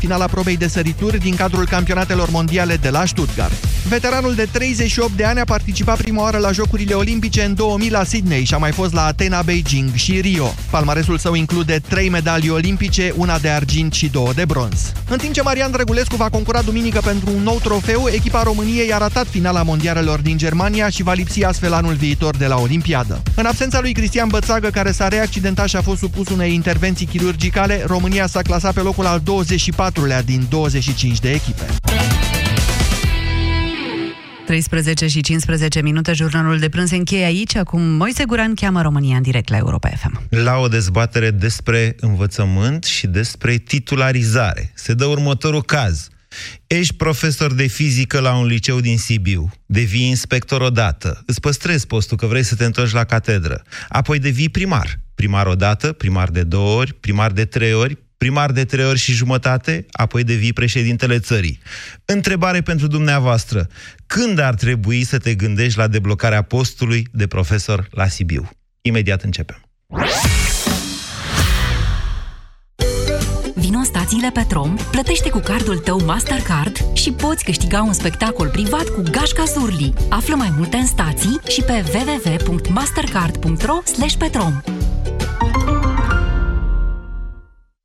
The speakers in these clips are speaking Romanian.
finala probei de sărituri din cadrul campionatelor mondiale de la Stuttgart. Veteranul de 38 de ani a participat prima oară la Jocurile Olimpice în 2000 la Sydney și a mai fost la Atena, Beijing și Rio. Palmaresul său include 3 medalii olimpice, una de argint și două de bronz. În timp ce Marian Drăgulescu va concura duminică pentru un nou trofeu, echipa României a ratat finala mondialelor din Germania și va lipsi astfel anul viitor de la Olimpiadă. În absența lui Cristian Bățagă, care s-a reaccidentat și a fost supus unei intervenții chirurgicale, România s-a clasat pe locul al 24 4-lea din 25 de echipe. 13 și 15 minute, jurnalul de prânz se încheie aici. Acum Moise Guran cheamă România în direct la Europa FM. La o dezbatere despre învățământ și despre titularizare. Se dă următorul caz. Ești profesor de fizică la un liceu din Sibiu, devii inspector odată, îți păstrezi postul că vrei să te întorci la catedră, apoi devii primar. Primar odată, primar de două ori, primar de trei ori, primar de trei ori și jumătate, apoi devii președintele țării. Întrebare pentru dumneavoastră. Când ar trebui să te gândești la deblocarea postului de profesor la Sibiu? Imediat începem. Vino în stațiile Petrom, plătește cu cardul tău Mastercard și poți câștiga un spectacol privat cu Gașca Zurli. Află mai multe în stații și pe www.mastercard.ro/petrom.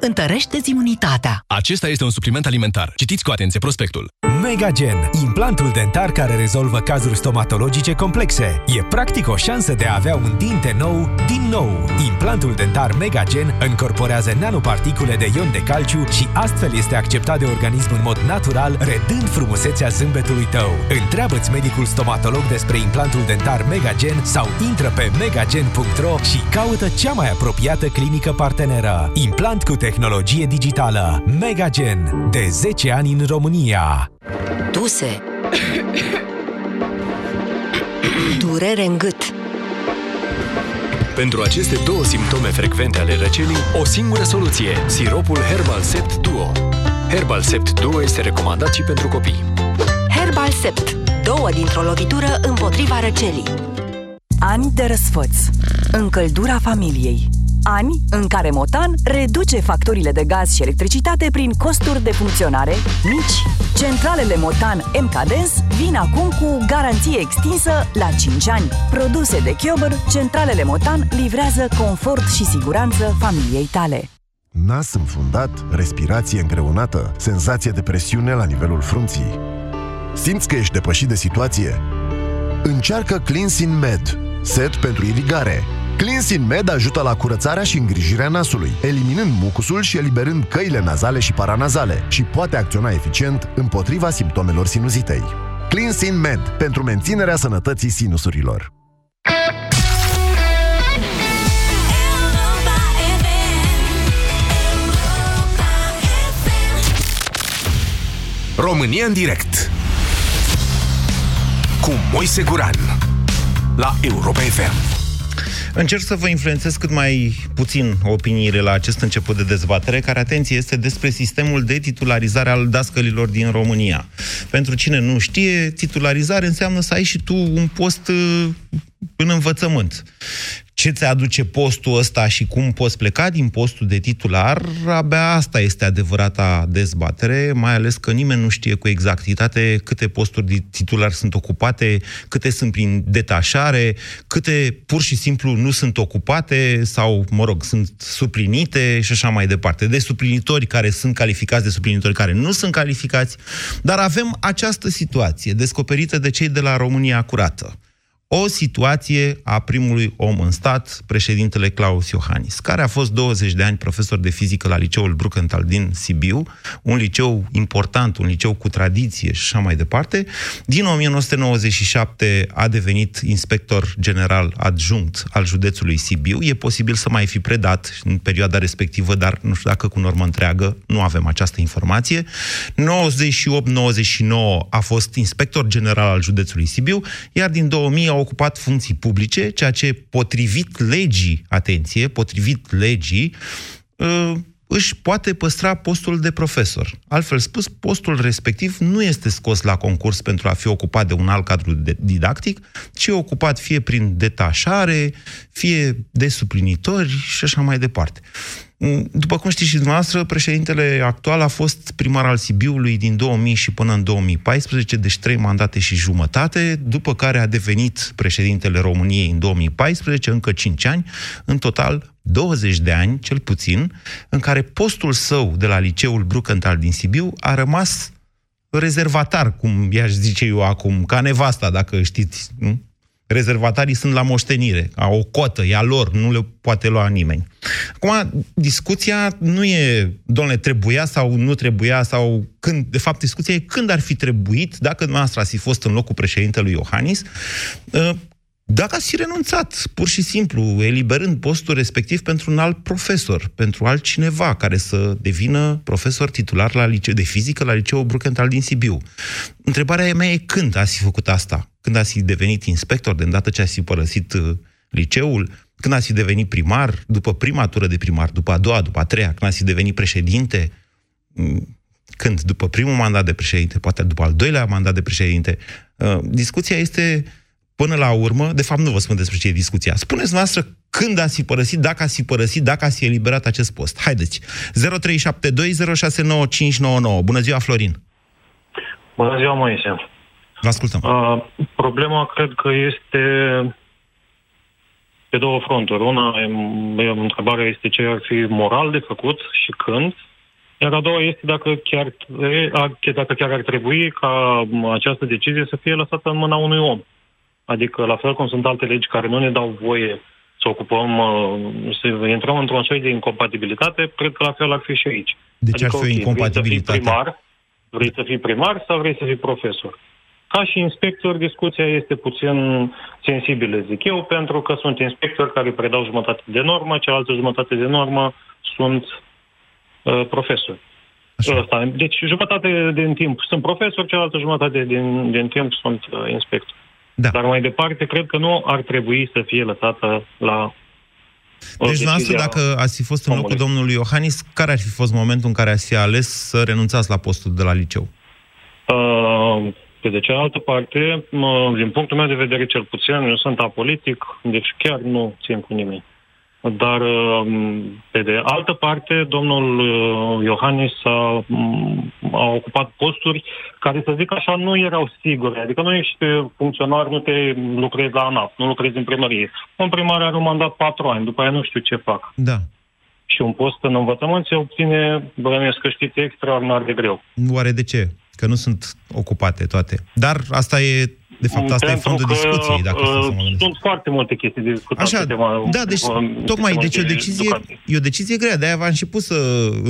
întărește imunitatea. Acesta este un supliment alimentar. Citiți cu atenție prospectul. Megagen, implantul dentar care rezolvă cazuri stomatologice complexe. E practic o șansă de a avea un dinte nou din nou. Implantul dentar Megagen încorporează nanoparticule de ion de calciu și astfel este acceptat de organism în mod natural, redând frumusețea zâmbetului tău. Întreabă-ți medicul stomatolog despre implantul dentar Megagen sau intră pe megagen.ro și caută cea mai apropiată clinică parteneră. Implant cu tehnologie digitală. Megagen. De 10 ani în România. Tuse. Durere în gât. Pentru aceste două simptome frecvente ale răcelii, o singură soluție, siropul Herbal Sept Duo. Herbal Sept Duo este recomandat și pentru copii. Herbal Sept. Două dintr-o lovitură împotriva răcelii. Ani de răsfăț. Încăldura familiei ani în care Motan reduce facturile de gaz și electricitate prin costuri de funcționare mici. Centralele Motan MKDens vin acum cu garanție extinsă la 5 ani. Produse de Chiober, centralele Motan livrează confort și siguranță familiei tale. Nas înfundat, respirație îngreunată, senzație de presiune la nivelul frunții. Simți că ești depășit de situație? Încearcă Cleansin Med, set pentru irigare, Cleansin Med ajută la curățarea și îngrijirea nasului, eliminând mucusul și eliberând căile nazale și paranazale și poate acționa eficient împotriva simptomelor sinuzitei. Cleansin Med pentru menținerea sănătății sinusurilor. România în direct cu Moise Guran la Europa FM. Încerc să vă influențez cât mai puțin opiniile la acest început de dezbatere, care, atenție, este despre sistemul de titularizare al dascălilor din România. Pentru cine nu știe, titularizare înseamnă să ai și tu un post uh, în învățământ ce ți aduce postul ăsta și cum poți pleca din postul de titular, abia asta este adevărata dezbatere, mai ales că nimeni nu știe cu exactitate câte posturi de titular sunt ocupate, câte sunt prin detașare, câte pur și simplu nu sunt ocupate sau, mă rog, sunt suplinite și așa mai departe. De suplinitori care sunt calificați, de suplinitori care nu sunt calificați, dar avem această situație descoperită de cei de la România Curată o situație a primului om în stat, președintele Claus Iohannis, care a fost 20 de ani profesor de fizică la liceul Bruckenthal din Sibiu, un liceu important, un liceu cu tradiție și așa mai departe. Din 1997 a devenit inspector general adjunct al județului Sibiu. E posibil să mai fi predat în perioada respectivă, dar nu știu dacă cu normă întreagă, nu avem această informație. 98-99 a fost inspector general al județului Sibiu, iar din 2000 a ocupat funcții publice, ceea ce, potrivit legii, atenție, potrivit legii, uh, își poate păstra postul de profesor. Altfel spus, postul respectiv nu este scos la concurs pentru a fi ocupat de un alt cadru didactic, ci ocupat fie prin detașare, fie de suplinitori și așa mai departe. După cum știți și dumneavoastră, președintele actual a fost primar al Sibiului din 2000 și până în 2014, deci trei mandate și jumătate, după care a devenit președintele României în 2014, încă 5 ani, în total 20 de ani, cel puțin, în care postul său de la liceul Bruckenthal din Sibiu a rămas rezervatar, cum i-aș zice eu acum, ca nevasta, dacă știți, nu? Rezervatarii sunt la moștenire, au o cotă, e a lor, nu le poate lua nimeni. Acum, discuția nu e, domnule, trebuia sau nu trebuia, sau când, de fapt, discuția e când ar fi trebuit, dacă dumneavoastră ați fi fost în locul președintelui Iohannis, ă, dacă ați fi renunțat, pur și simplu, eliberând postul respectiv pentru un alt profesor, pentru altcineva care să devină profesor titular la liceu de fizică la liceul Bruckenthal din Sibiu. Întrebarea mea e când ați fi făcut asta? Când ați fi devenit inspector, de îndată ce ați fi părăsit uh, liceul? Când ați fi devenit primar? După prima tură de primar? După a doua? După a treia? Când ați fi devenit președinte? Mm, când? După primul mandat de președinte? Poate după al doilea mandat de președinte? Uh, discuția este Până la urmă, de fapt nu vă spun despre ce e discuția. Spuneți noastră când ați fi părăsit, dacă ați fi părăsit, dacă ați fi eliberat acest post. Haideți. 0372069599. Bună ziua, Florin. Bună ziua, Moise. Vă ascultăm. Uh, problema cred că este pe două fronturi. Una, întrebarea este ce ar fi moral de făcut și când, iar a doua este dacă chiar, dacă chiar ar trebui ca această decizie să fie lăsată în mâna unui om. Adică, la fel cum sunt alte legi care nu ne dau voie să ocupăm, uh, să intrăm într-un soi de incompatibilitate, cred că la fel ar fi și aici. De ce adică, ar fi o incompatibilitate? Vrei să fii primar, vrei să fii primar sau vrei să fii profesor? Ca și inspector, discuția este puțin sensibilă, zic eu, pentru că sunt inspectori care predau jumătate de normă, cealaltă jumătate de normă sunt uh, profesori. Așa. Deci jumătate din timp sunt profesori, cealaltă jumătate din, din timp sunt uh, inspectori. Da. Dar mai departe, cred că nu ar trebui să fie lăsată la deci, noastră, dacă ați fi fost în locul domnului Iohannis, care ar fi fost momentul în care ați fi ales să renunțați la postul de la liceu? Uh, pe de cealaltă parte, din punctul meu de vedere cel puțin, eu sunt apolitic, deci chiar nu țin cu nimeni. Dar, um, pe de altă parte, domnul uh, Iohannis a, um, a ocupat posturi care, să zic așa, nu erau sigure. Adică nu ești funcționar, nu te lucrezi la ANAP, nu lucrezi în primărie. Un primar are un mandat patru ani, după aia nu știu ce fac. Da. Și un post în învățământ se obține, bănuiesc că știți, extraordinar de greu. Oare de ce? Că nu sunt ocupate toate. Dar asta e de fapt, asta Pentru e fondul discuției, dacă uh, să mă Sunt foarte multe chestii de discutat. Așa, tema, da, deci tocmai, deci o decizie, e o decizie grea, de-aia v-am și pus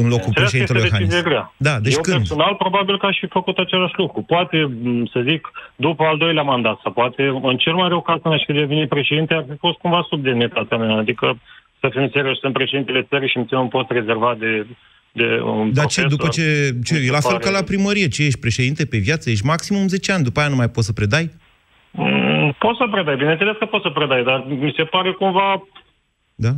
în locul președintelui Iohannis. Grea. Da, deci Eu când? personal probabil că aș fi făcut același lucru. Poate, să zic, după al doilea mandat, sau poate, în cel mai rău caz, când aș fi devenit președinte, ar fi fost cumva sub demnitatea mea. Adică, să fim serios, sunt președintele țării și îmi țin un post rezervat de de un Dar ce, după ce, ce e la fel ca la primărie, ce ești președinte pe viață, ești maximum 10 ani, după aia nu mai poți să predai? Mm, poți să predai, bineînțeles că poți să predai, dar mi se pare cumva... Da?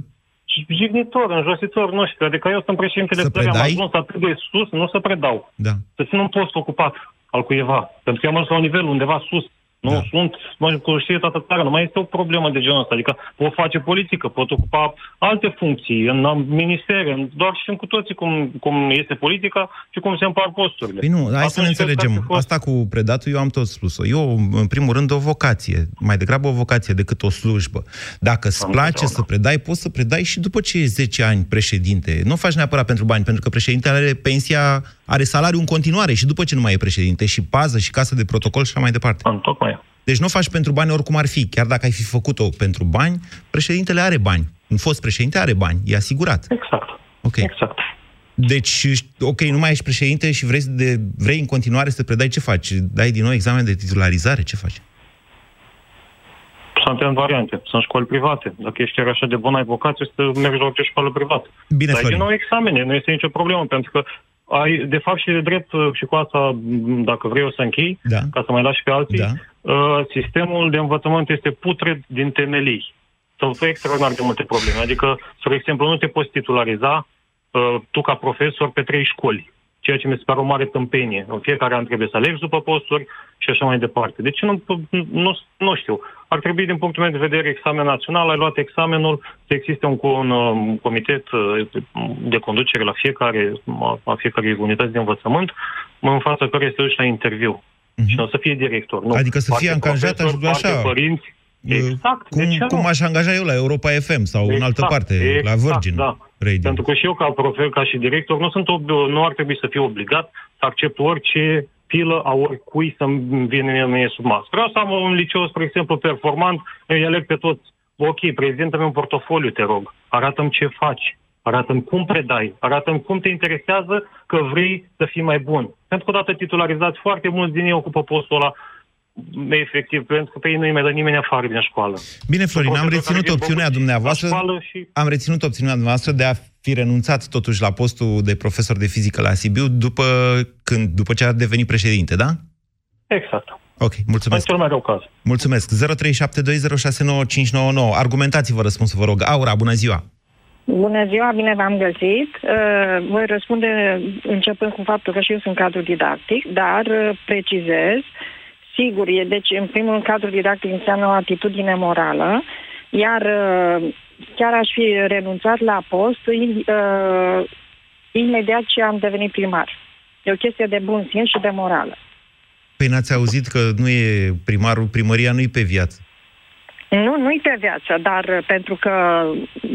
jignitor, înjositor, nu știu. Adică eu sunt președintele țării, am ajuns atât de sus, nu să predau. Da. Să țin un post ocupat al cuiva. Pentru că am ajuns la un nivel undeva sus. Nu da. sunt, mă, cu știe toată țara, nu mai este o problemă de genul ăsta. Adică pot face politică, pot ocupa alte funcții în ministere, doar și cu toții cum, cum este politica și cum se împar posturile. Păi nu, hai Atunci să ne înțelegem. Fost... Asta cu predatul, eu am tot spus-o. Eu, în primul rând, o vocație. Mai degrabă o vocație decât o slujbă. Dacă îți place să predai, poți să predai și după ce ești 10 ani președinte. Nu o faci neapărat pentru bani, pentru că președintele are pensia are salariu în continuare și după ce nu mai e președinte, și pază, și casă de protocol și așa mai departe. În tocmai. Deci nu o faci pentru bani oricum ar fi. Chiar dacă ai fi făcut-o pentru bani, președintele are bani. Un fost președinte are bani, e asigurat. Exact. Ok. Exact. Deci, ok, nu mai ești președinte și vrei, de, vrei în continuare să predai, ce faci? Dai din nou examen de titularizare? Ce faci? Sunt în variante. Sunt școli private. Dacă ești chiar așa de bun ai vocație, să mergi la orice școală privată. Bine, Dai Florin. din nou examene, nu este nicio problemă, pentru că ai, de fapt, și de drept, uh, și cu asta, m, dacă vrei, o să închei, Da. ca să mai lași pe alții, Da. uh, sistemul de învățământ este putred din temelii. Sunt extraordinar de multe probleme. Adică, spre exemplu, nu te poți titulariza uh, tu ca profesor pe trei școli, ceea ce mi se pare o mare tâmpenie. În fiecare an trebuie să alegi după posturi și așa mai departe. Deci nu, nu, nu știu. Ar trebui, din punctul meu de vedere, examen național, ai luat examenul, să existe un, un, um, comitet uh, de conducere la fiecare, la fiecare unitate de învățământ, în fața care să duci la interviu. Și nu o să fie director. Nu. Adică să Parte fie angajat profesor, așa. parte părinți. Exact. Cum, de ce cum nu? aș angaja eu la Europa FM sau în altă parte, la Virgin da. Radio. Pentru că și eu, ca profil, ca și director, nu, sunt ob- nu ar trebui să fiu obligat să accept orice pilă a oricui să-mi vină mie sub masă. Vreau să am un liceu, spre exemplu, performant, îi aleg pe toți. Ok, prezintă-mi un portofoliu, te rog. Arată-mi ce faci. Arată-mi cum predai. Arată-mi cum te interesează că vrei să fii mai bun. Pentru că odată titularizați, foarte mulți din ei ocupă postul ăla efectiv, pentru că pe ei nu îi mai dă nimeni afară din școală. Bine, Florin, am Profesor reținut care vin opțiunea bogați dumneavoastră. la școală și- Am reținut opțiunea dumneavoastră de a fi renunțat totuși la postul de profesor de fizică la Sibiu după, când, după ce a devenit președinte, da? Exact. Ok, mulțumesc. În cel mai rău caz. Mulțumesc. 0372069599. Argumentați-vă răspunsul, vă rog. Aura, bună ziua! Bună ziua, bine v-am găsit. Uh, Voi răspunde începând cu faptul că și eu sunt cadru didactic, dar uh, precizez, sigur, e, deci în primul rând cadru didactic înseamnă o atitudine morală, iar uh, chiar aș fi renunțat la post uh, imediat ce am devenit primar. E o chestie de bun simț și de morală. Păi n-ați auzit că nu e primarul, primăria nu-i pe viață. Nu, nu-i pe viață, dar uh, pentru că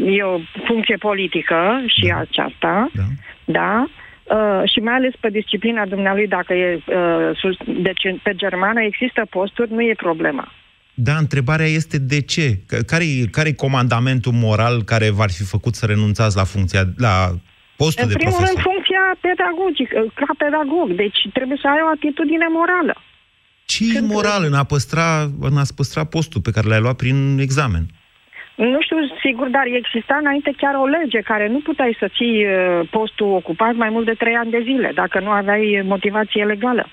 e o funcție politică și da. aceasta, da, da uh, și mai ales pe disciplina dumnealui, dacă e uh, sus, deci pe germană există posturi, nu e problema. Da, întrebarea este de ce? Că- Care-i, care comandamentul moral care v-ar fi făcut să renunțați la funcția, la postul În de primul profesor? rând, funcția pedagogică, ca pedagog, deci trebuie să ai o atitudine morală. Ce e moral în a, păstra, în a păstra postul pe care l-ai luat prin examen? Nu știu sigur, dar exista înainte chiar o lege care nu puteai să ții uh, postul ocupat mai mult de trei ani de zile, dacă nu aveai motivație legală.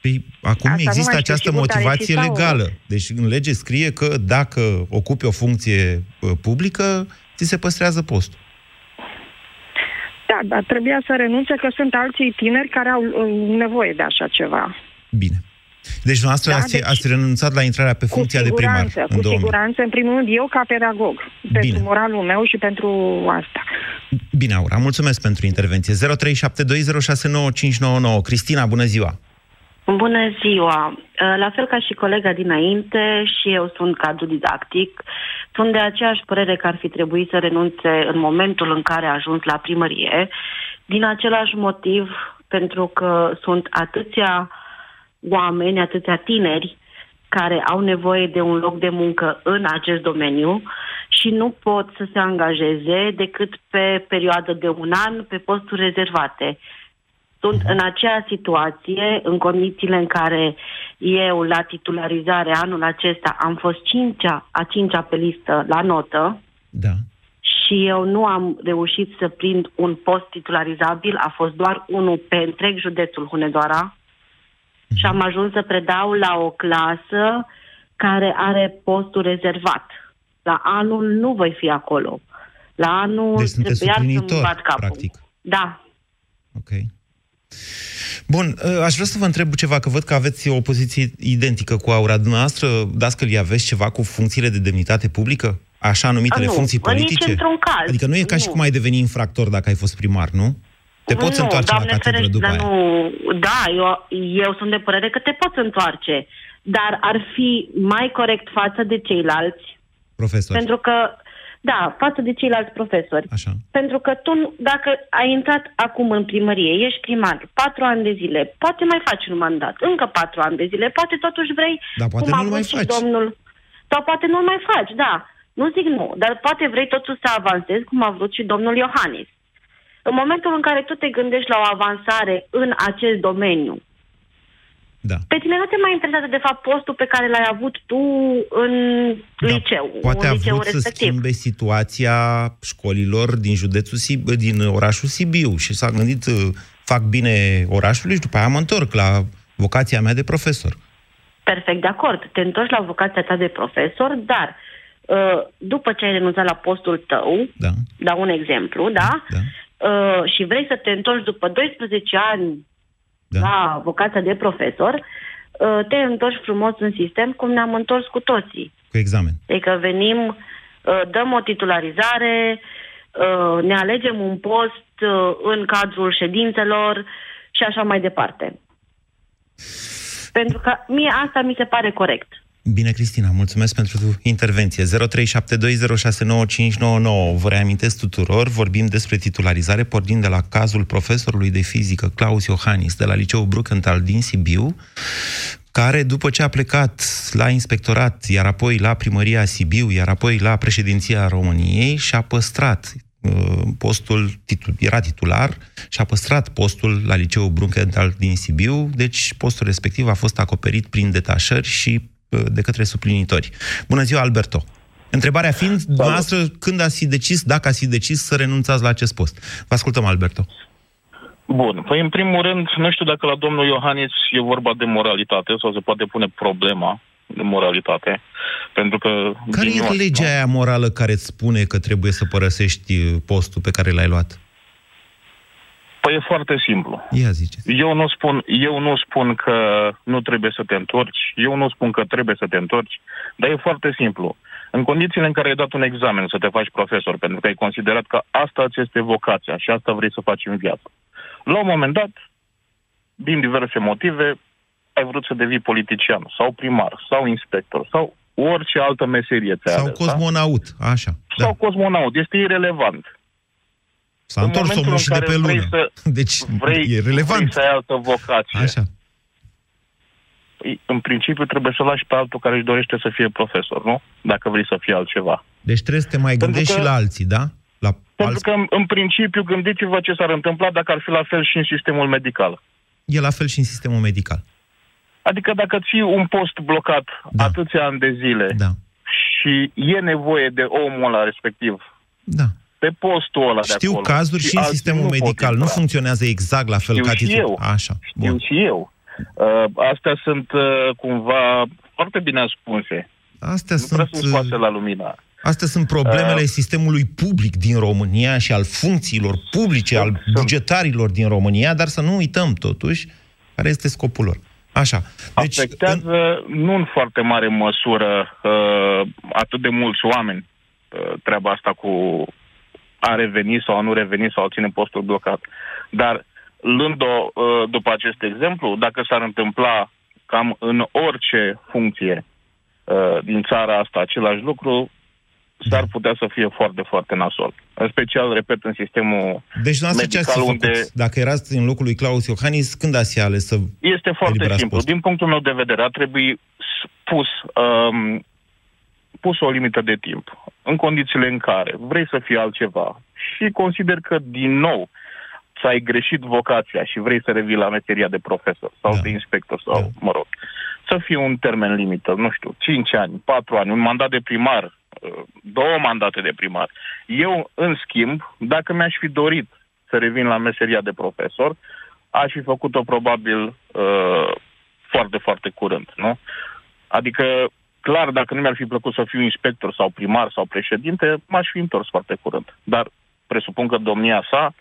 Păi, acum Asta nu există mai știu această sigur, dar motivație exista o- legală. Deci în lege scrie că dacă ocupi o funcție uh, publică, ți se păstrează postul. Da, dar trebuia să renunțe că sunt alții tineri care au uh, nevoie de așa ceva. Bine. Deci dumneavoastră Da, ați, deci- ați renunțat la intrarea pe funcția de primar siguranță, în cu 2000. siguranță, în primul rând, eu ca pedagog, pentru moralul meu și pentru asta. Bine, Aura, mulțumesc pentru intervenție. 0372069599. Cristina, bună ziua! Bună ziua! La fel ca și colega dinainte, și eu sunt cadru didactic. Sunt de aceeași părere că ar fi trebuit să renunțe în momentul în care a ajuns la primărie, din același motiv, pentru că sunt atâția oameni, atâția tineri care au nevoie de un loc de muncă în acest domeniu și nu pot să se angajeze decât pe perioadă de un an pe posturi rezervate. Sunt în aceea situație, în condițiile în care eu, la titularizare anul acesta, am fost cincea, a cincea pe listă la notă Da. și eu nu am reușit să prind un post titularizabil, a fost doar unul pe întreg județul Hunedoara și am ajuns să predau la o clasă care are postul rezervat. La anul nu voi fi acolo. La anul Deci sunteți trebuia să-mi suplinitor, bat capul. practic. Da, Ok. Bun, ă, aș vrea să vă întreb ceva, că văd că aveți o poziție identică cu Aura. Dumneavoastră, dascălii, aveți ceva cu funcțiile de demnitate publică? Așa numitele A, nu, funcții nici politice? într-un caz, Adică nu e ca și nu. cum ai deveni infractor dacă ai fost primar, nu? Te poți nu, întoarce la Doamne catedră ferește, după dar aia. Nu, da, eu, eu sunt de părere că te poți întoarce, dar ar fi mai corect față de ceilalți, Profesor. pentru că Da, față de ceilalți profesori. Așa. Pentru că tu, dacă ai intrat acum în primărie, ești primar, patru ani de zile, poate mai faci un mandat, încă patru ani de zile, poate totuși vrei, Dar poate cum a nu-l mai vrut și faci. domnul, sau poate nu-l mai faci, da. Nu zic nu, dar poate vrei totuși să avansezi, cum a vrut și domnul Iohannis. În momentul în care tu te gândești la o avansare în acest domeniu, Da. pe tine nu te mai interesează, de fapt, postul pe care l-ai avut tu în liceu, Da, Poate în a liceu vrut să respectiv. schimbe situația școlilor din județul Sib- din orașul Sibiu și s-a gândit uh, fac bine orașului și după aia mă întorc la vocația mea de profesor. Perfect de acord. Te întorci la vocația ta de profesor, dar uh, după ce ai renunțat la postul tău, da. dau un exemplu, da? da. Uh, și vrei să te întorci după 12 ani da. la vocația de profesor, uh, te întorci frumos în sistem cum ne-am întors cu toții. Cu examen. Adică venim, uh, dăm o titularizare, uh, ne alegem un post uh, în cadrul ședințelor și așa mai departe. Pentru că mie asta mi se pare corect. Bine, Cristina, mulțumesc pentru intervenție. 0372069599. Vă reamintesc tuturor, vorbim despre titularizare, pornind de la cazul profesorului de fizică Claus Iohannis de la Liceul Bruckenthal din Sibiu, care, după ce a plecat la inspectorat, iar apoi la primăria Sibiu, iar apoi la președinția României, și-a păstrat uh, postul, titul, era titular și a păstrat postul la liceul Brunckenthal din Sibiu, deci postul respectiv a fost acoperit prin detașări și uh, de către suplinitori. Bună ziua, Alberto! Întrebarea fiind, dumneavoastră, când ați fi decis, dacă ați fi decis să renunțați la acest post? Vă ascultăm, Alberto. Bun. Păi, în primul rând, nu știu dacă la domnul Iohannis e vorba de moralitate sau se poate pune problema de moralitate. Pentru că... Care din e nou, legea aia morală care îți spune că trebuie să părăsești uh, postul pe care l-ai luat? Păi e foarte simplu. Ia zice. Eu nu, spun, eu nu spun că nu trebuie să te întorci, eu nu spun că trebuie să te întorci, dar e foarte simplu. În condițiile în care ai dat un examen să te faci profesor, pentru că ai considerat că asta ți este vocația și asta vrei să faci în viață. La un moment dat, din diverse motive, ai vrut să devii politician sau primar sau inspector sau orice altă meserie ți-ai Sau ales, cosmonaut, așa. da? Sau cosmonaut, este irelevant. S-a În întors momentul omul în și de care pe vrei lună. să- Deci vrei, e relevant. vrei să ai altă vocație. Așa. Păi, În principiu trebuie să lași pe altul care își dorește să fie profesor, nu? Dacă vrei să fii altceva. Deci trebuie să te mai gândești că- și la alții, da? La Pentru alți... că, în, în principiu, gândiți-vă ce s-ar întâmpla dacă ar fi la fel și în sistemul medical. E la fel și în sistemul medical. Adică dacă ții un post blocat da. atâția ani de zile da. și e nevoie de omul ăla respectiv Da. Pe postul ăla de Știu acolo... cazuri și în alții sistemul nu pot medical. Nu intra. funcționează exact la fel Știu ca și titlul. eu. Așa. Știu și eu. Uh, astea sunt uh, cumva foarte bine ascunse. Astea nu prea sunt, sunt scoase la lumină. Astea sunt problemele Uh, sistemului public din România și al funcțiilor publice, al bugetarilor din România, dar să nu uităm totuși care este scopul lor. Așa. Deci, Afectează în... nu în foarte mare măsură uh, atât de mulți oameni uh, treaba asta cu a reveni sau a nu reveni sau a ține postul blocat. Dar luând-o uh, după acest exemplu, dacă s-ar întâmpla cam în orice funcție uh, din țara asta același lucru, s-ar putea să fie foarte, foarte nasol. În special, repet, în sistemul Deci, noastră ce ați fi medical, făcut? unde Dacă erați în locul lui Claus Iohannis, când ați fi ales să Este foarte eliberați simplu. postul? Din punctul meu de vedere, ar trebui s- pus, um, pus o limită de timp. În condițiile în care vrei să fii altceva și consider că, din nou, ți-ai greșit vocația și vrei să revii la meseria de profesor sau da. de inspector sau, da. mă rog, să fie un termen limită, nu știu, 5 ani, 4 ani, un mandat de primar, uh, două mandate de primar. Eu, în schimb, dacă mi-aș fi dorit să revin la meseria de profesor, aș fi făcut-o probabil uh, foarte, foarte curând, nu? Adică, clar, dacă nu mi-ar fi plăcut să fiu inspector sau primar sau președinte, m-aș fi întors foarte curând. Dar presupun că domnia sa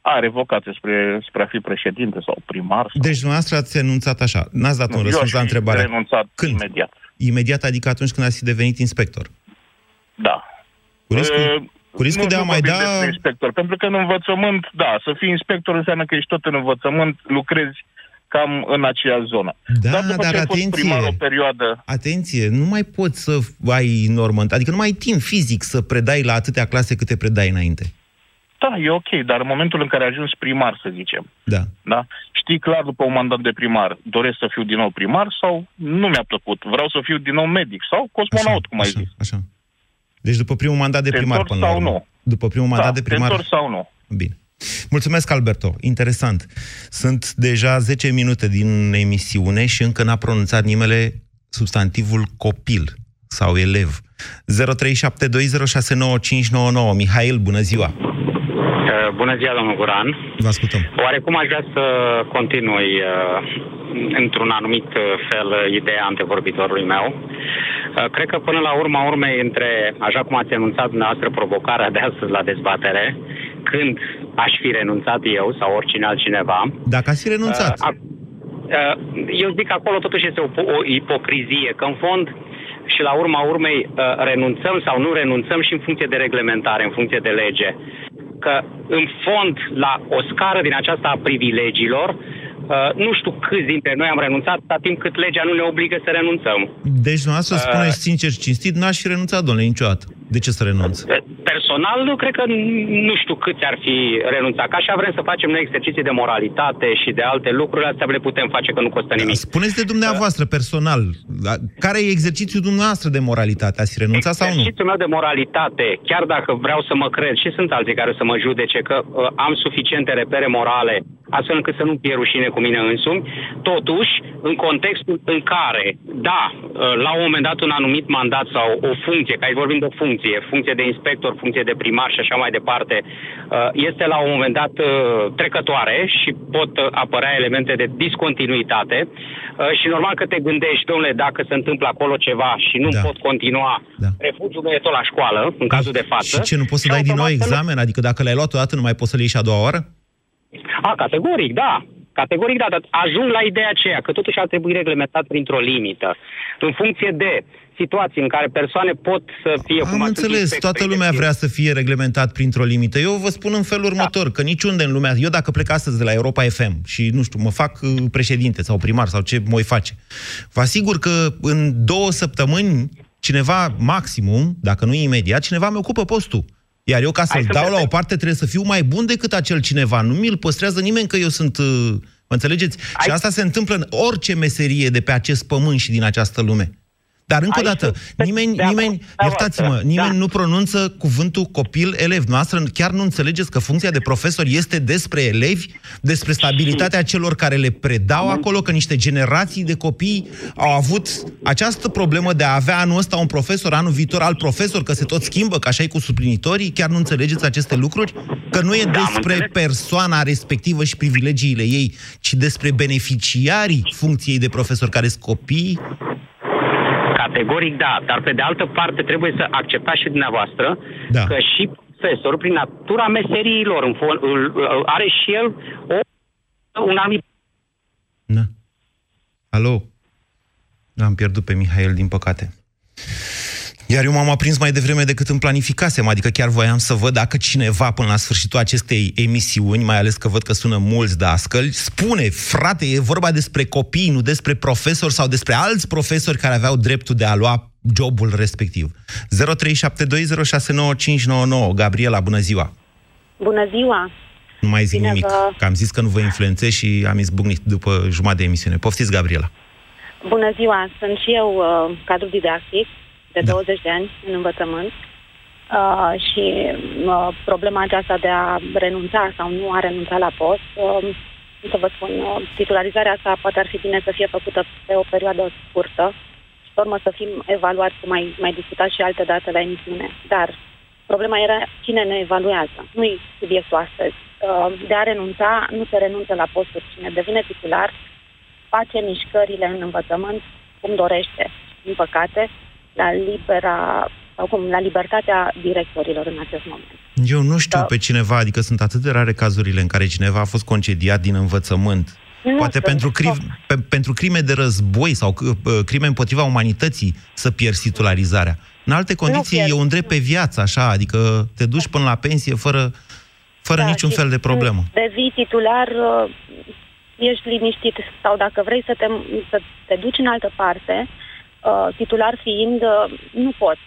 are vocație spre, spre a fi președinte sau primar. Sau... Deci, dumneavoastră ați renunțat așa. N-ați dat Nu, un eu răspuns aș la fi întrebare. renunțat Când? imediat. Imediat, adică atunci când ați fi devenit inspector. Da. Cu riscul, Uh, cu riscul nu, de a nu mai vorbim da... despre inspector, pentru că în învățământ, da, să fii inspector înseamnă că ești tot în învățământ, lucrezi cam în aceeași zonă. Da, dar după dar ce ai fost atenție. primar o perioadă... Atenție, nu mai poți să ai normă, adică nu mai ai timp fizic să predai la atâtea clase câte predai înainte. Da, e ok, dar în momentul în care ai ajuns primar, să zicem, Da. da? știi clar după un mandat de primar, doresc să fiu din nou primar sau nu mi-a plăcut, vreau să fiu din nou medic sau cosmonaut, cum ai zis. Așa. Deci după primul mandat de Te primar întorci până la sau urmă. nu? După primul Da, mandat de te primar. întorci sau nu? Bine. Mulțumesc, Alberto. Interesant. Sunt deja 10 minute din emisiune și încă n-a pronunțat nimele substantivul copil sau elev. 0372069599. Mihail, bună ziua! Uh, Bună ziua, domnul Guran. Vă ascultăm. Oarecum aș vrea să continui uh, într-un anumit uh, fel uh, ideea antevorbitorului meu. Uh, cred că până la urma urmei, între, așa cum ați enunțat dumneavoastră, provocarea de astăzi la dezbatere, când aș fi renunțat eu sau oricine altcineva, Dacă ați fi renunțat. Uh, a- uh, eu zic că acolo totuși este o, o ipocrizie, că în fond și la urma urmei uh, renunțăm sau nu renunțăm și în funcție de reglementare, în funcție de lege. Că în fond, la o scară din aceasta a privilegiilor, uh, nu știu câți dintre noi am renunțat, atât timp cât legea nu ne obligă să renunțăm. Deci, dumneavoastră, Uh, spuneți sincer și cinstit, n-aș fi renunțat, domnule, niciodată. De ce să renunț? Personal, nu cred că nu știu câți ar fi renunțat. Ca așa vrem să facem noi exerciții de moralitate și de alte lucruri, astea le putem face că nu costă nimic. Spuneți de dumneavoastră, personal, la- care e exercițiul dumneavoastră de moralitate? Ați fi renunțat sau nu? Exercițiul meu de moralitate, chiar dacă vreau să mă cred și sunt alții care să mă judece că uh, am suficiente repere morale astfel încât să nu fie rușine cu mine însumi, totuși, în contextul în care, da, uh, la un moment dat un anumit mandat sau o funcție, că aici vorbim de o funcție, funcție de inspector, funcție de primar și așa mai departe, uh, este la un moment dat uh, trecătoare și pot uh, apărea elemente de discontinuitate uh, și normal că te gândești, domnule, dacă se întâmplă acolo ceva și nu Da. pot continua, Da. refugiul meu e tot la școală, în cazul de față. Și ce, nu poți să dai din nou examen? Adică dacă l-ai luat o dată, nu mai poți să-l iei și a doua oară? A, categoric, da. Categoric, da, dar ajung la ideea aceea că totuși ar trebui reglementat printr-o limită. În funcție de situații în care persoane pot să fie... cum Am ar înțeles, fi toată lumea vrea să fie reglementat printr-o limită. Eu vă spun în felul următor, că niciunde în lumea... Eu dacă plec astăzi de la Europa FM și, nu știu, mă fac uh, președinte sau primar sau ce mă voi face, vă asigur că în două săptămâni cineva, maximum, dacă nu imediat, cineva mi ocupă postul. Iar eu, ca să-l să dau la vedem. o parte, trebuie să fiu mai bun decât acel cineva. Nu mi-l păstrează nimeni că eu sunt... uh, Mă înțelegeți? Și asta se întâmplă în orice meserie de pe acest pământ și din această lume. Dar încă o Aici dată, sunt nimeni, de acord nimeni, cu dumneavoastră. iertați-mă, nimeni Da. nu pronunță cuvântul copil-elev. Noastră chiar nu înțelegeți că funcția de profesor este despre elevi, despre stabilitatea celor care le predau acolo, că niște generații de copii au avut această problemă de a avea anul ăsta un profesor, anul viitor alt profesor, că se tot schimbă, că așa e cu suplinitorii. Chiar nu înțelegeți aceste lucruri? Că nu e despre persoana respectivă și privilegiile ei, ci despre beneficiarii funcției de profesor, care sunt copii Categoric da, dar pe de altă parte trebuie să acceptați și dumneavoastră Da. că și profesorul, prin natura meseriilor, în fond, îl- îl- are și el o, un anumit Alo? Am pierdut pe Mihail, din păcate. Iar eu m-am aprins mai devreme decât îmi planificasem, adică chiar voiam să văd dacă cineva până la sfârșitul acestei emisiuni, mai ales că văd că sună mulți dascăli, spune, frate, e vorba despre copii, nu despre profesori sau despre alți profesori care aveau dreptul de a lua jobul respectiv. 0372069599. Gabriela, bună ziua! Bună ziua! Nu mai zic Bine nimic, vă- că am zis că nu vă influențez și am izbucnit după jumătate de emisiune. Poftiți, Gabriela! Bună ziua! Sunt și eu uh, cadru didactic de Da. 20 de ani în învățământ uh, și uh, problema aceasta de a renunța sau nu a renunța la post, uh, cum să vă spun, uh, titularizarea asta poate ar fi bine să fie făcută pe o perioadă scurtă și pe urmă să fim evaluați, cum mai, mai discutat și alte date la emisiune. Dar problema era cine ne evaluează. Nu-i subiectul astăzi. Uh, De a renunța, nu se renunță la posturi. Cine devine titular, face mișcările în învățământ cum dorește. Din păcate, la libera sau cum, la libertatea directorilor în acest moment. Eu nu știu pe cineva, adică sunt atât de rare cazurile în care cineva a fost concediat din învățământ. Nu Poate sunt, pentru, cri- pe, pentru crime de război sau uh, crime împotriva umanității să pierzi titularizarea. În alte condiții pierzi, e un drept pe viață, așa, adică te duci până la pensie fără, fără Da, niciun și fel de problemă. Devii titular uh, ești liniștit sau dacă vrei să te, să te duci în altă parte, uh, titular fiind, uh, nu poți.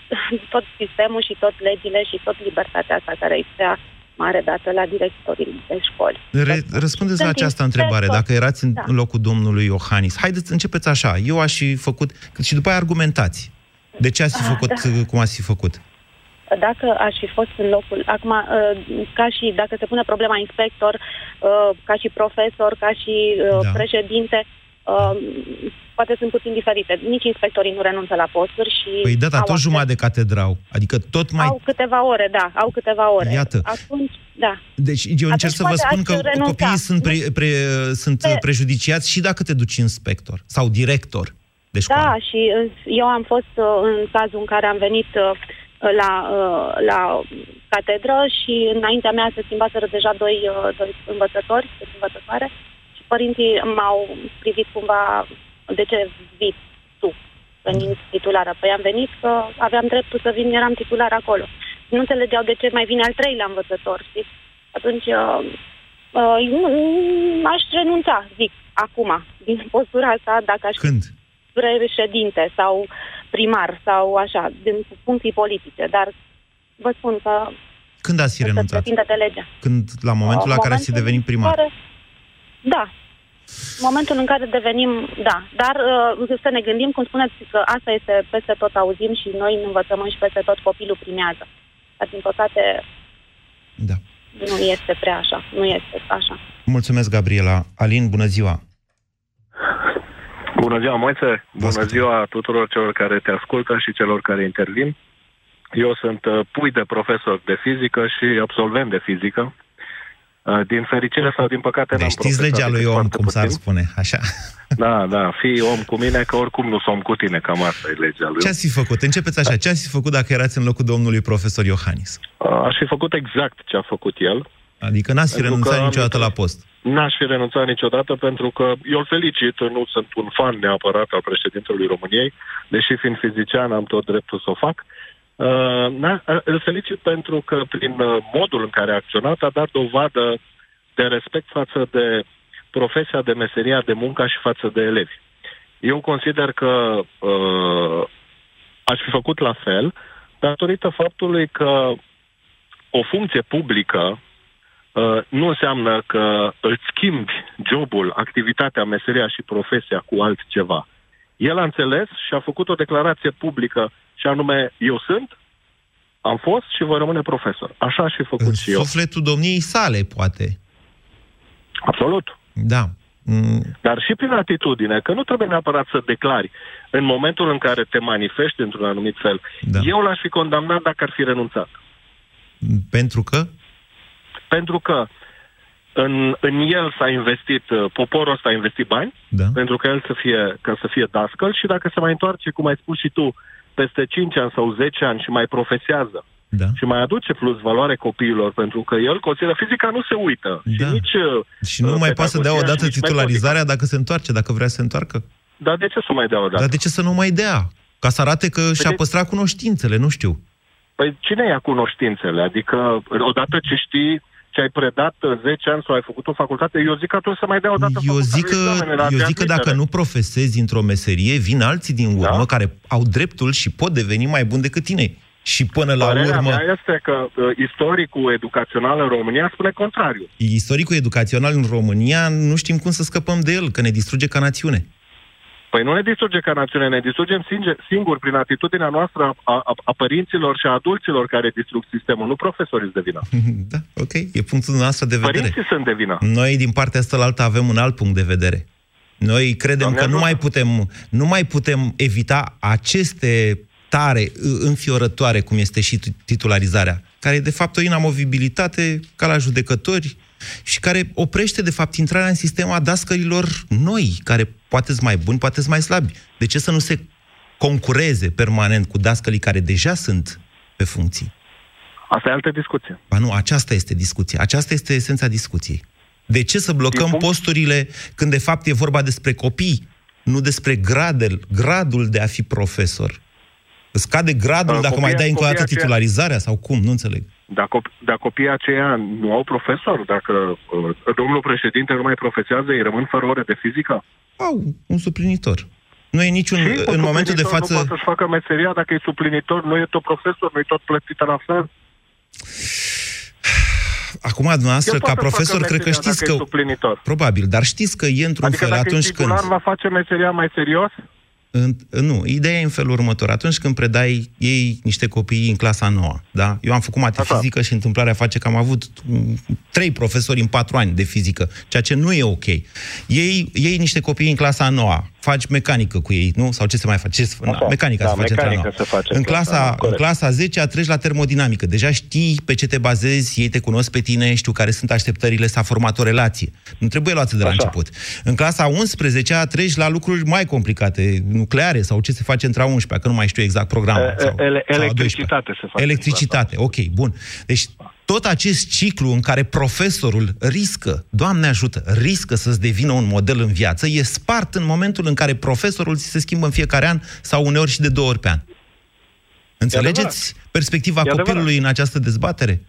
tot sistemul și tot legile și tot libertatea asta care îi prea mare dată la directorii de școli. Re- răspundeți la această întrebare, dacă erați în Da. locul domnului Iohannis. Haideți, începeți așa. Eu aș fi făcut, și după aia argumentați. De ce ați fi Ah, făcut da. cum ați fi făcut? Dacă aș fi fost în locul, acum, uh, ca și dacă se pune problema inspector, uh, ca și profesor, ca și uh, Da. președinte, uh, poate sunt puțin diferite. Nici inspectorii nu renunță la posturi și Păi da, dar au tot acces- jumătate de catedrau. Adică tot mai... Au câteva ore, da, au câteva ore. Iată. Atunci, da. Deci eu încerc să vă poate spun ați că renunța. copiii sunt, pre, pre, sunt Pe- prejudiciați și dacă te duci inspector sau director de școală. Da, și uh, eu am fost uh, în cazul în care am venit uh, la, uh, la catedră și înaintea mea se schimbaseră deja doi, uh, doi învățători, deci învățătoare, și părinții m-au privit cumva, de ce vii tu, venind titulară? Păi am venit că aveam dreptul să vin, eram titular acolo. Nu înțelegeau de ce mai vine al treilea învățător, știi? Atunci, uh, uh, nu, aș renunța, zic, acum, din postura asta, dacă aș Când? președinte sau primar sau așa, din funcții politice, dar vă spun că Când ați fi renunțat? depinde de legea. Când, la momentul la care ați fi Momentul devenit în primar? Care, da. Momentul în care devenim, da. Dar uh, să ne gândim, cum spuneți, că asta este peste tot auzim și noi în învățământ și peste tot copilul primează. Dar, din păcate, Da. nu este prea așa. Nu este așa. Mulțumesc, Gabriela. Alin, bună ziua! Bună ziua, Moise! Bună ziua tuturor celor care te ascultă și celor care intervin. Eu sunt uh, pui de profesor de fizică și absolvent de fizică. Uh, Din fericire sau din păcate Deci n-am știți profesat legea lui decât om, foarte cum s-ar puțin. spune, așa. Da, da, fii om cu mine, că oricum nu sunt cu tine, cam asta e legea lui Ce ați fi făcut? Începeți așa. Ce ați fi făcut dacă erați în locul domnului profesor Iohannis? Uh, Aș fi făcut exact ce a făcut el. Adică n-ați fi Pentru renunțat că- niciodată la post. N-aș fi renunțat niciodată pentru că eu îl felicit, nu sunt un fan neapărat al președintelui României, deși fiind fizician am tot dreptul să o fac. Uh, na, îl felicit pentru că prin uh, modul în care a acționat a dat dovadă de respect față de profesia de meseria de muncă și față de elevi. Eu consider că uh, aș fi făcut la fel datorită faptului că o funcție publică uh, nu înseamnă că îți schimbi jobul, activitatea, meseria și profesia cu altceva. El a înțeles și a făcut o declarație publică și anume, eu sunt, am fost și voi rămâne profesor. Așa aș fi făcut În și eu. sufletul domniei sale, poate. Absolut. Da. Mm, Dar și prin atitudine, că nu trebuie neapărat să declari în momentul în care te manifesti într-un anumit fel. Da. Eu l-aș fi condamnat dacă ar fi renunțat. Pentru că? Pentru că în, în el s-a investit, uh, poporul ăsta a investit bani, da. pentru că el să fie, ca să fie dascăl și dacă se mai întoarce, cum ai spus și tu, peste 5 ani sau 10 ani și mai profesează da. și mai aduce plus valoare copiilor, pentru că el consideră fizica nu se uită. Da. Și nici uh, Și nu uh, mai poate să dea pedagogia odată și nici titularizarea dacă se întoarce, dacă vrea să se întoarcă? Dar de ce să mai dea odată? Dar de ce să nu mai dea? Ca să arate că și-a de- păstrat cunoștințele, nu știu. Păi cine ia cunoștințele? Adică, odată ce știi ce ai predat uh, 10 ani sau ai făcut o facultate, eu zic că atunci să mai dea odată Eu zic că, examenele eu de zic că dacă admitere. nu profesezi într-o meserie, vin alții din urmă da? care au dreptul și pot deveni mai buni decât tine. Și până la Părerea urmă, mea este că uh, istoricul educațional în România spune contrariu. istoricul educațional în România, nu știm cum să scăpăm de el, că ne distruge ca națiune. Păi nu ne distruge ca națiune, ne distrugem singe- singuri prin atitudinea noastră a, a, a părinților și a adulților care distrug sistemul, nu profesorii sunt de vină. da, ok, e punctul nostru de vedere. Părinții sunt de vină. Noi, din partea asta avem un alt punct de vedere. Noi credem Doamne că nu ajută. mai, putem, nu mai putem evita aceste tare ă, înfiorătoare, cum este și titularizarea, care e de fapt o inamovibilitate ca la judecători și care oprește de fapt intrarea în sistem a dascărilor noi, care poate mai buni, poate mai slabi. De ce să nu se concureze permanent cu dascălii care deja sunt pe funcții? Asta e altă discuție. Ba nu, aceasta este discuția. Aceasta este esența discuției. De ce să blocăm posturile când de fapt e vorba despre copii, nu despre gradul, gradul de a fi profesor? Îți scade gradul Uh, dacă mai copiii- dai încă o dată copiii aceia- titularizarea sau cum? Nu înțeleg. Dacă, dacă copiii aceia nu au profesor, dacă uh, domnul președinte nu mai profesează, ei rămân fără ore de fizică? Au un suplinitor. Nu e niciun... Și în momentul de suplinitor față... Nu poate să-și facă meseria dacă e suplinitor, nu e tot profesor, nu e tot plătită la fel. Acum, dumneavoastră, El ca poate să profesor, facă cred că meseria știți dacă că... e suplinitor. Probabil, dar știți că e într-un Adică fel dacă atunci e titular, când... va face meseria mai serios? În, nu, ideea e în felul următor. Atunci când predai ei niște copii în clasa nouă, da? Eu am făcut mate fizică și întâmplarea face că am avut mm, trei profesori în patru ani de fizică, ceea ce nu e ok. Ei, ei niște copii în clasa nouă, faci mecanică cu ei, nu? Sau ce se mai face? Ce se, na, Așa. mecanica Da, se face mecanică într-a nouă. se face în în clasa clasa, nouă, în corect. clasa 10 treci la termodinamică. Deja știi pe ce te bazezi, ei te cunosc pe tine, știu care sunt așteptările, s-a format o relație. Nu trebuie luați de la Așa. început. În clasa 11 treci la lucruri mai complicate, nucleare sau ce se face între a 11 că nu mai știu exact programul. E- sau, ele- sau a electricitate 12. se face. Electricitate, ok, bun. Deci tot acest ciclu în care profesorul riscă, Doamne ajută, riscă să-ți devină un model în viață, e spart în momentul în care profesorul ți se schimbă în fiecare an sau uneori și de două ori pe an. Înțelegeți perspectiva E adevărat. copilului în această dezbatere?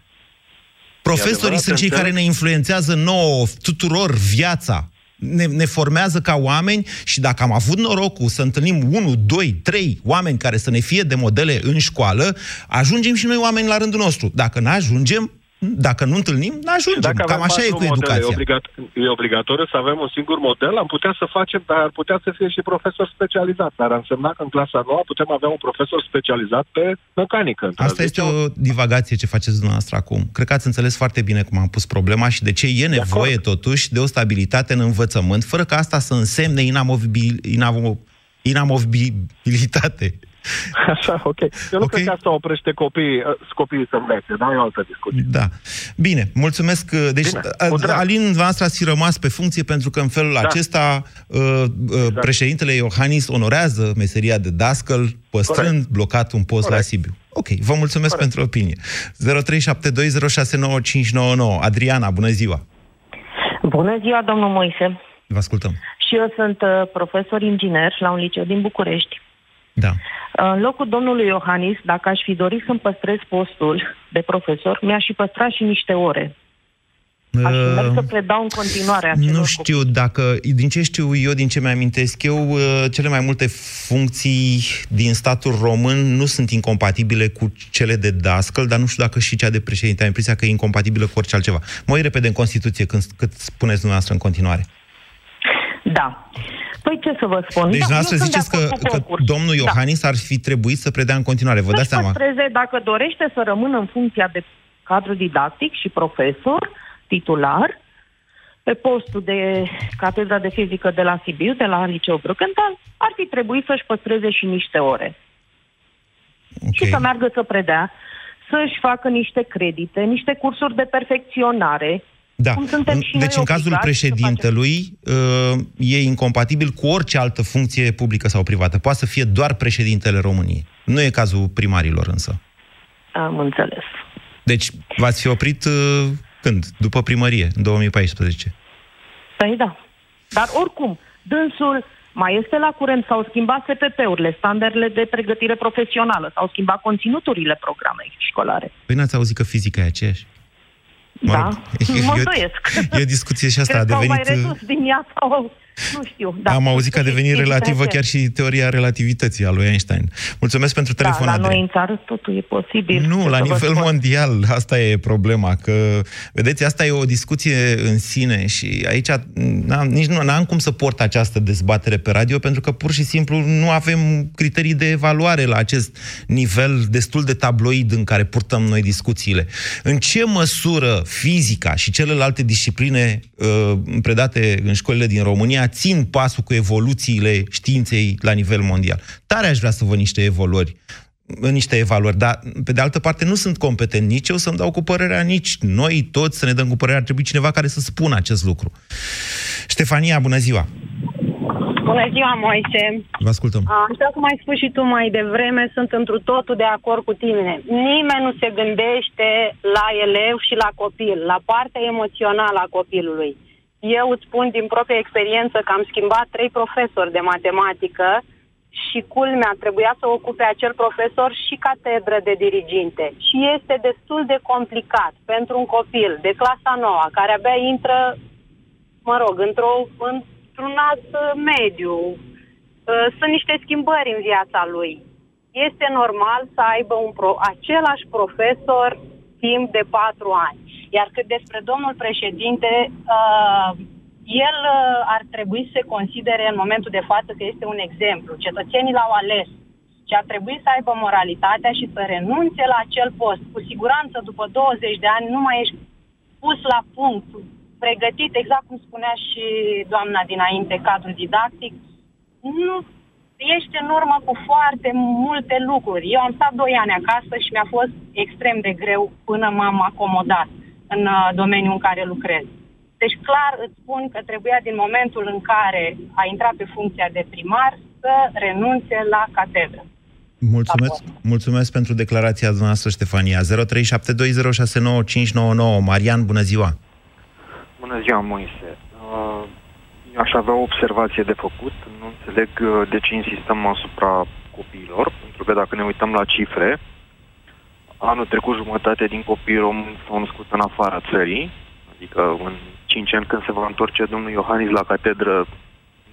Profesorii adevărat, sunt cei înțeleg. care ne influențează nouă, tuturor, viața. Ne, ne formează ca oameni și dacă am avut norocul să întâlnim unul, doi, trei oameni care să ne fie de modele în școală, ajungem și noi oameni la rândul nostru. Dacă nu ajungem, dacă nu întâlnim, nu ajungem. Dacă Cam avem așa e patru cu modele, educația. E, obligat, e obligatoriu să avem un singur model, am putea să facem, dar ar putea să fie și profesor specializat. Dar ar însemna că în clasa nouă putem avea un profesor specializat pe mecanică. Asta este o divagație ce faceți dumneavoastră acum. Cred că ați înțeles foarte bine cum am pus problema și de ce e nevoie totuși de o stabilitate în învățământ, fără ca asta să însemne inamovibil, inamo, inamovibilitate. Așa, ok. Eu nu Ok. cred că asta oprește copiii, uh, copiii să învețe, dar e o altă discuție. Da. Bine, mulțumesc. Deci, Bine, a- cu drag. Alin, dumneavoastră ați fi rămas pe funcție pentru că în felul Da. acesta uh, uh, președintele Iohannis onorează meseria de dascăl, păstrând Corect. blocat un post la Sibiu. Ok, vă mulțumesc pentru opinie. 0372069599. Adriana, bună ziua! Bună ziua, domnul Moise. Vă ascultăm. Și eu sunt uh, profesor inginer la un liceu din București. Da. În locul domnului Iohannis, dacă aș fi dorit să-mi păstrez postul de profesor, mi-aș și păstra și niște ore. Aș fi mers să predau în continuare acelor Uh, Nu știu dacă, din ce știu eu, din ce mi-amintesc eu, uh, cele mai multe funcții din statul român nu sunt incompatibile cu cele de dascăl, dar nu știu dacă și cea de președinte. Am impresia că e incompatibilă cu orice altceva. Mă uit repede în Constituție când, cât spuneți dumneavoastră în continuare. Da. Păi ce să vă spun? Deci da, dumneavoastră eu sunt de ziceți că, acord cu că concurs. domnul Iohannis ar fi trebuit să predea în continuare. Vă dați Să-și seama? păstreze, dacă dorește să rămână în funcția de cadru didactic și profesor titular, pe postul de catedra de fizică de la Sibiu, de la Liceu Bruckenthal, ar fi trebuit să-și păstreze și niște ore. Și să meargă să predea, să-și facă niște credite, niște cursuri de perfecționare. Da. Cum suntem și deci noi în cazul obligați să președintelui uh, e incompatibil cu orice altă funcție publică sau privată. Poate să fie doar președintele României. Nu e cazul primarilor însă. Am înțeles. Deci v-ați fi oprit uh, când? După primărie, în 2014. Păi da. Dar oricum, dânsul mai este la curent, s-au schimbat SPP-urile, standardele de pregătire profesională, s-au schimbat conținuturile programei școlare. Păi n-ați auzit că fizica e aceeași? Da, mă e, îndoiesc. e o discuție și asta Cred a că au mai devenit... uh, redus din ea sau... Nu știu. Da. Am auzit că a devenit Fizica relativă este- chiar și teoria relativității a lui Einstein. Mulțumesc pentru telefon, Da, la Adrian. noi în țară totul e posibil. Nu, Ce la să vă nivel spun. mondial, asta e problema, că, vedeți, asta e o discuție în sine și aici n-am, nici nu am cum să port această dezbatere pe radio, pentru că pur și simplu nu avem criterii de evaluare la acest nivel destul de tabloid în care purtăm noi discuțiile. În ce măsură fizica și celelalte discipline uh, predate în școlile din România țin pasul cu evoluțiile științei la nivel mondial? Tare aș vrea să văd niște evoluări în niște evaluări, dar pe de altă parte nu sunt competent nici eu să-mi dau cu părerea, nici noi toți să ne dăm cu părerea, ar trebui cineva care să spună acest lucru. Ștefania, bună ziua! Bună ziua, Moise! Vă ascultăm. Așa cum ai spus și tu mai devreme, sunt întru totul de acord cu tine. Nimeni nu se gândește la elev și la copil, la partea emoțională a copilului. Eu îți spun din proprie experiență că am schimbat trei profesori de matematică și culmea trebuia să ocupe acel profesor și catedră de diriginte. Și este destul de complicat pentru un copil de clasa nouă, care abia intră, mă rog, într-o, într-un alt mediu. Uh, sunt niște schimbări în viața lui. Este normal să aibă un pro, același profesor timp de patru ani. Iar cât despre domnul președinte, uh, el uh, ar trebui să se considere în momentul de față că este un exemplu. Cetățenii l-au ales și ar trebui să aibă moralitatea și să renunțe la acel post. Cu siguranță, după 20 de ani, nu mai ești pus la punct, pregătit, exact cum spunea și doamna dinainte, cadrul didactic, nu ești în urmă cu foarte multe lucruri. Eu am stat 2 ani acasă și mi-a fost extrem de greu până m-am acomodat în uh, domeniul în care lucrez. Deci clar îți spun că trebuia din momentul în care a intrat pe funcția de primar să renunțe la catedră. Mulțumesc, mulțumesc pentru declarația noastră, Ștefania. 0372069599. Marian, bună ziua! Bună ziua, Moise. Uh, eu aș avea o observație de făcut. Nu înțeleg uh, de ce insistăm asupra copiilor, pentru că dacă ne uităm la cifre, anul trecut jumătate din copiii români s-au născut în afara țării, adică în 5 ani când se va întorce domnul Iohannis la catedră,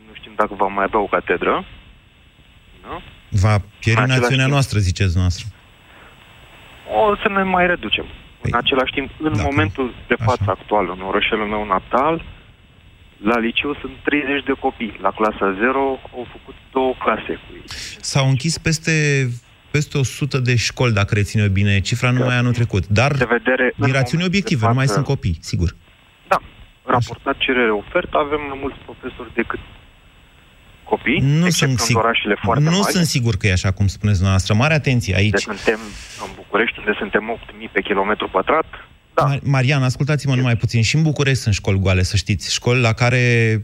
nu știm dacă va mai avea o catedră. Nu? Va pieri națiunea timp, noastră, ziceți noastră. O să ne mai reducem. Păi, în același timp, în dacă, momentul de față așa. actual, în orășelul meu natal, la liceu sunt 30 de copii. La clasa 0 au făcut două clase cu ei. S-au închis peste peste 100 de școli, dacă reține bine cifra, numai anul trecut. Dar de vedere, din rațiuni obiective, față, nu mai sunt copii, sigur. Da. Raportat cerere-ofertă, avem mai mulți profesori decât copii, nu sunt sigur, orașele foarte Nu mari. sunt sigur că e așa cum spuneți dumneavoastră. Mare atenție aici. De suntem în București, unde suntem 8.000 pe kilometru pătrat, da. Marian, ascultați-mă numai puțin. Și în București sunt școli goale, să știți. Școli la care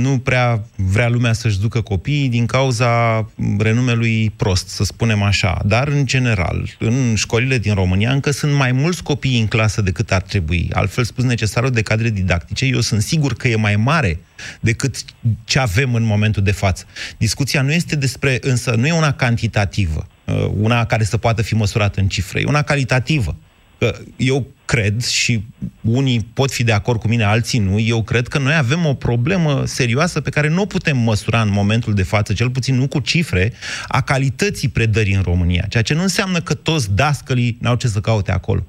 nu prea vrea lumea să-și ducă copiii din cauza renumelui prost, să spunem așa. Dar, în general, în școlile din România încă sunt mai mulți copii în clasă decât ar trebui. Altfel spus, necesarul de cadre didactice, eu sunt sigur că e mai mare decât ce avem în momentul de față. Discuția nu este despre, însă, nu e una cantitativă, uh, una care să poată fi măsurată în cifre, e una calitativă. Că eu cred, și unii pot fi de acord cu mine, alții nu, eu cred că noi avem o problemă serioasă pe care nu o putem măsura în momentul de față, cel puțin nu cu cifre, a calității predării în România. Ceea ce nu înseamnă că toți dascălii n-au ce să caute acolo,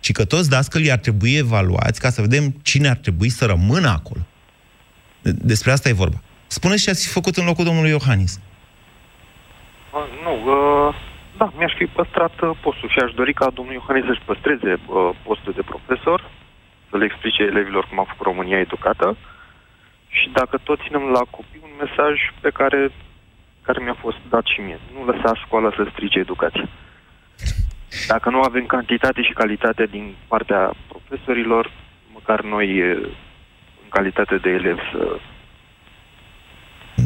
ci că toți dascălii ar trebui evaluați ca să vedem cine ar trebui să rămână acolo. Despre asta e vorba. Spuneți ce ați fi făcut în locul domnului Iohannis. Nu, uh, da, mi-aș fi păstrat uh, postul și aș dori ca domnul Iohannis să-și păstreze uh, postul de profesor, să le explice elevilor cum a făcut România educată și dacă tot ținem la copii, un mesaj pe care, care mi-a fost dat și mie. Nu lăsa școala să strice educația. Dacă nu avem cantitate și calitate din partea profesorilor, măcar noi, în calitate de elevi, să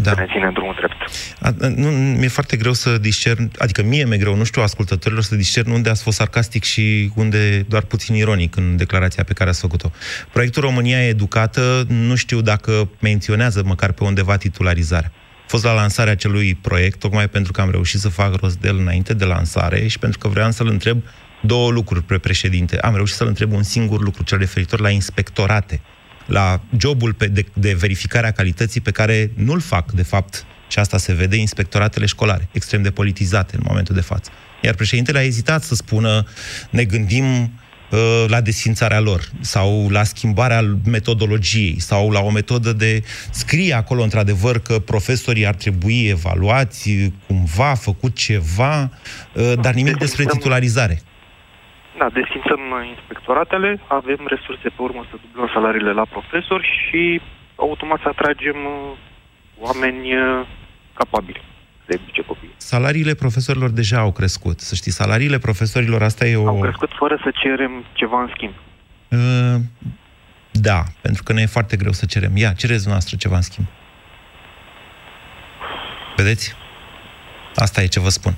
da. să ne ținem drumul drept. A, nu, mi-e foarte greu să discern, adică mie mi-e greu, nu știu, ascultătorilor, să discern unde ați fost sarcastic și unde doar puțin ironic în declarația pe care ați făcut-o. Proiectul România Educată, nu știu dacă menționează măcar pe undeva titularizarea. A fost la lansarea acelui proiect, tocmai pentru că am reușit să fac rost de el înainte de lansare și pentru că vreau să-l întreb două lucruri pe președinte. Am reușit să-l întreb un singur lucru, cel referitor la inspectorate la jobul pe de, de verificare a calității pe care nu-l fac, de fapt, și asta se vede, inspectoratele școlare, extrem de politizate în momentul de față. Iar președintele a ezitat să spună, ne gândim uh, la desfințarea lor sau la schimbarea metodologiei sau la o metodă de scrie acolo într-adevăr că profesorii ar trebui evaluați, cumva făcut ceva, uh, dar nimic despre titularizare. Da, desfințăm inspectoratele, avem resurse pe urmă să dublăm salariile la profesori și automat să atragem uh, oameni uh, capabili de educe copii. Salariile profesorilor deja au crescut. Să știi, salariile profesorilor, asta e o... Au crescut fără să cerem ceva în schimb. Uh, da, pentru că ne e foarte greu să cerem. Ia, cereți noastră ceva în schimb. Vedeți? Asta e ce vă spun.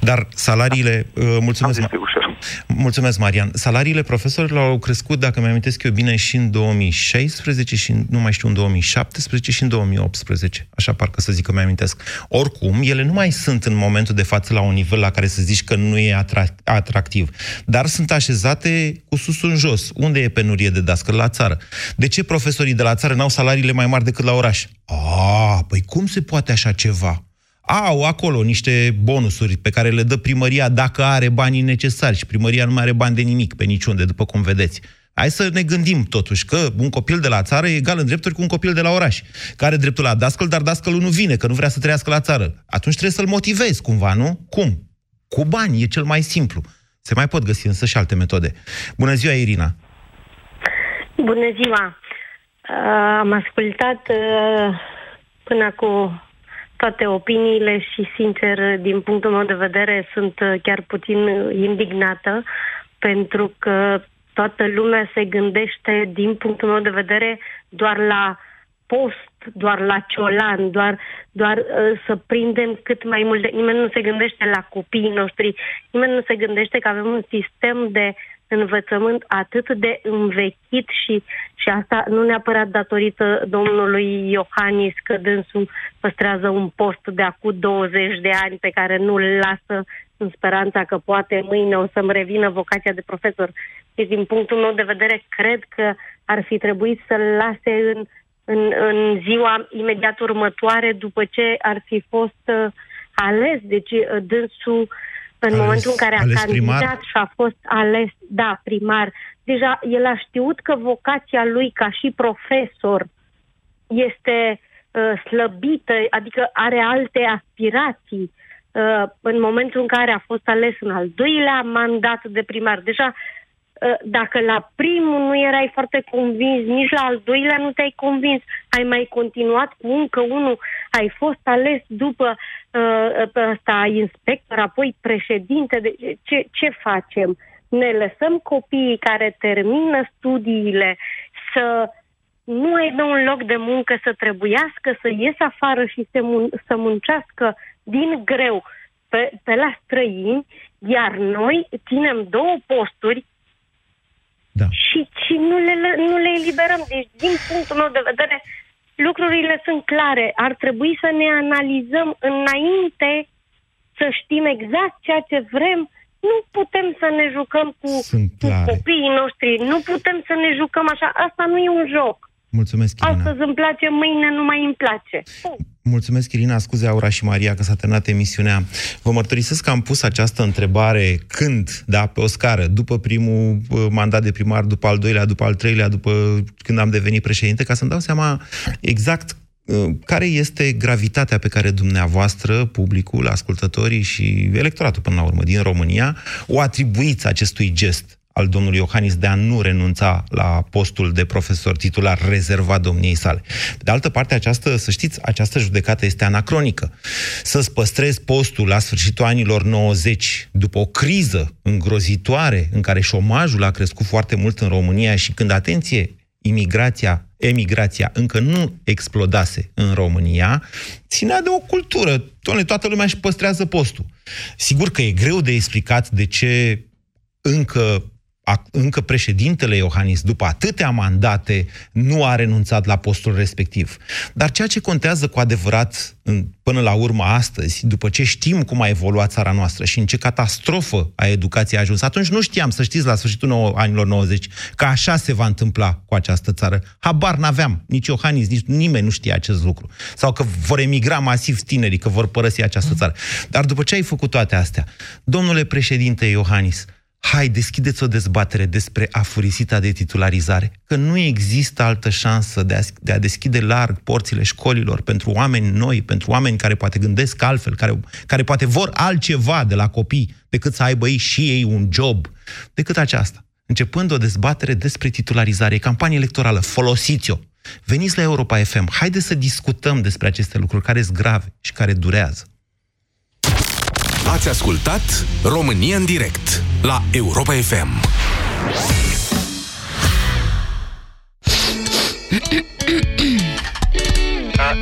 Dar salariile... Uh, mulțumesc, Am zis că e ușor. mulțumesc, Marian. Salariile profesorilor au crescut, dacă mi-amintesc eu bine, și în 2016, și în, nu mai știu, în 2017 și în 2018. Așa parcă să zic că mi-amintesc. Oricum, ele nu mai sunt în momentul de față la un nivel la care să zici că nu e atra- atractiv. Dar sunt așezate cu sus în jos. Unde e penurie de dascăl? La țară. De ce profesorii de la țară n-au salariile mai mari decât la oraș? A, păi cum se poate așa ceva? Au acolo niște bonusuri pe care le dă primăria dacă are banii necesari și primăria nu mai are bani de nimic pe niciunde, după cum vedeți. Hai să ne gândim totuși că un copil de la țară e egal în drepturi cu un copil de la oraș, care are dreptul la dascăl, dar dascălul nu vine, că nu vrea să trăiască la țară. Atunci trebuie să-l motivezi cumva, nu? Cum? Cu bani, e cel mai simplu. Se mai pot găsi însă și alte metode. Bună ziua, Irina! Bună ziua! Uh, am ascultat uh, până cu toate opiniile și, sincer, din punctul meu de vedere, sunt uh, chiar puțin uh, indignată pentru că toată lumea se gândește, din punctul meu de vedere, doar la post, doar la ciolan, doar, doar uh, să prindem cât mai mult. De... Nimeni nu se gândește la copiii noștri, nimeni nu se gândește că avem un sistem de învățământ atât de învechit și, și asta nu neapărat datorită domnului Iohannis, că dânsul păstrează un post de acum 20 de ani pe care nu-l lasă în speranța că poate mâine o să-mi revină vocația de profesor. Deci, din punctul meu de vedere, cred că ar fi trebuit să-l lase în, în, în ziua imediat următoare, după ce ar fi fost uh, ales. Deci, uh, dânsul în Ales- momentul în care a ales candidat primar? și a fost ales, da, primar, deja el a știut că vocația lui ca și profesor este uh, slăbită, adică are alte aspirații. Uh, în momentul în care a fost ales în al doilea mandat de primar, deja uh, dacă la primul nu erai foarte convins, nici la al doilea nu te-ai convins, ai mai continuat cu încă unul, ai fost ales după uh, pe ăsta inspector, apoi președinte, de, ce, ce facem? Ne lăsăm copiii care termină studiile să nu aibă un loc de muncă, să trebuiască să ies afară și să, mun- să muncească din greu pe, pe la străini, iar noi ținem două posturi da. și, și nu, le, nu le eliberăm. Deci, din punctul meu de vedere, lucrurile sunt clare. Ar trebui să ne analizăm înainte să știm exact ceea ce vrem. Nu putem să ne jucăm cu, cu copiii noștri, nu putem să ne jucăm așa. Asta nu e un joc. Mulțumesc, Irina. Astăzi îmi place, mâine nu mai îmi place. Mulțumesc, Irina, scuze, Aura și Maria, că s-a terminat emisiunea. Vă mărturisesc că am pus această întrebare când, da, pe o scară, după primul uh, mandat de primar, după al doilea, după al treilea, după când am devenit președinte, ca să-mi dau seama exact uh, care este gravitatea pe care dumneavoastră, publicul, ascultătorii și electoratul, până la urmă, din România, o atribuiți acestui gest al domnului Iohannis de a nu renunța la postul de profesor titular rezervat domniei sale. Pe de altă parte, această, să știți, această judecată este anacronică. Să-ți păstrezi postul la sfârșitul anilor 90, după o criză îngrozitoare în care șomajul a crescut foarte mult în România și când, atenție, imigrația, emigrația încă nu explodase în România, ținea de o cultură. Doamne, toată lumea își păstrează postul. Sigur că e greu de explicat de ce încă a, încă președintele Iohannis, după atâtea mandate, nu a renunțat la postul respectiv. Dar ceea ce contează cu adevărat în, până la urmă astăzi, după ce știm cum a evoluat țara noastră și în ce catastrofă a educației a ajuns, atunci nu știam, să știți, la sfârșitul nou, anilor 90, că așa se va întâmpla cu această țară. Habar n-aveam, nici Iohannis, nici nimeni nu știa acest lucru. Sau că vor emigra masiv tinerii, că vor părăsi această țară. Dar după ce ai făcut toate astea, domnule președinte Iohannis, hai, deschideți o dezbatere despre afurisita de titularizare, că nu există altă șansă de a, de a deschide larg porțile școlilor pentru oameni noi, pentru oameni care poate gândesc altfel, care, care poate vor altceva de la copii decât să aibă ei și ei un job, decât aceasta. Începând o dezbatere despre titularizare, e campanie electorală, folosiți-o. Veniți la Europa FM, haideți să discutăm despre aceste lucruri care sunt grave și care durează. Ați ascultat România în direct la Europa FM.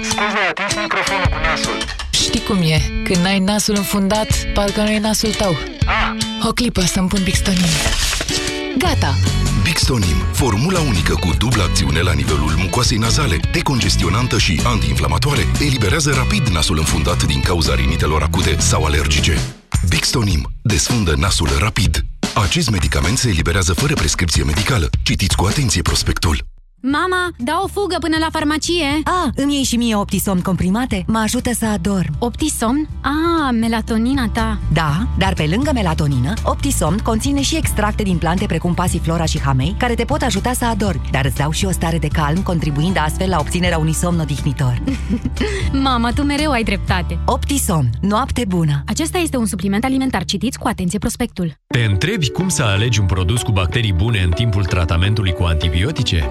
Scuze, atins microfonul cu nasul. Știi cum e? Când ai nasul înfundat, parcă nu e nasul tău. O clipă să-mi pun Bixtonin. Gata! Bixtonim, formula unică cu dublă acțiune la nivelul mucoasei nazale, decongestionantă și antiinflamatoare, eliberează rapid nasul înfundat din cauza rinitelor acute sau alergice. Bixtonim desfundă nasul rapid. Acest medicament se eliberează fără prescripție medicală. Citiți cu atenție prospectul. Mama, dau o fugă până la farmacie. A, îmi iei și mie Optisomn comprimate? Mă ajută să adorm. Optisomn? A, melatonina ta. Da, dar pe lângă melatonină, Optisomn conține și extracte din plante precum pasiflora și hamei, care te pot ajuta să adormi, dar îți dau și o stare de calm, contribuind astfel la obținerea unui somn odihnitor. Mama, tu mereu ai dreptate. Optisomn. Noapte bună. Acesta este un supliment alimentar. Citiți cu atenție prospectul. Te întrebi cum să alegi un produs cu bacterii bune în timpul tratamentului cu antibiotice?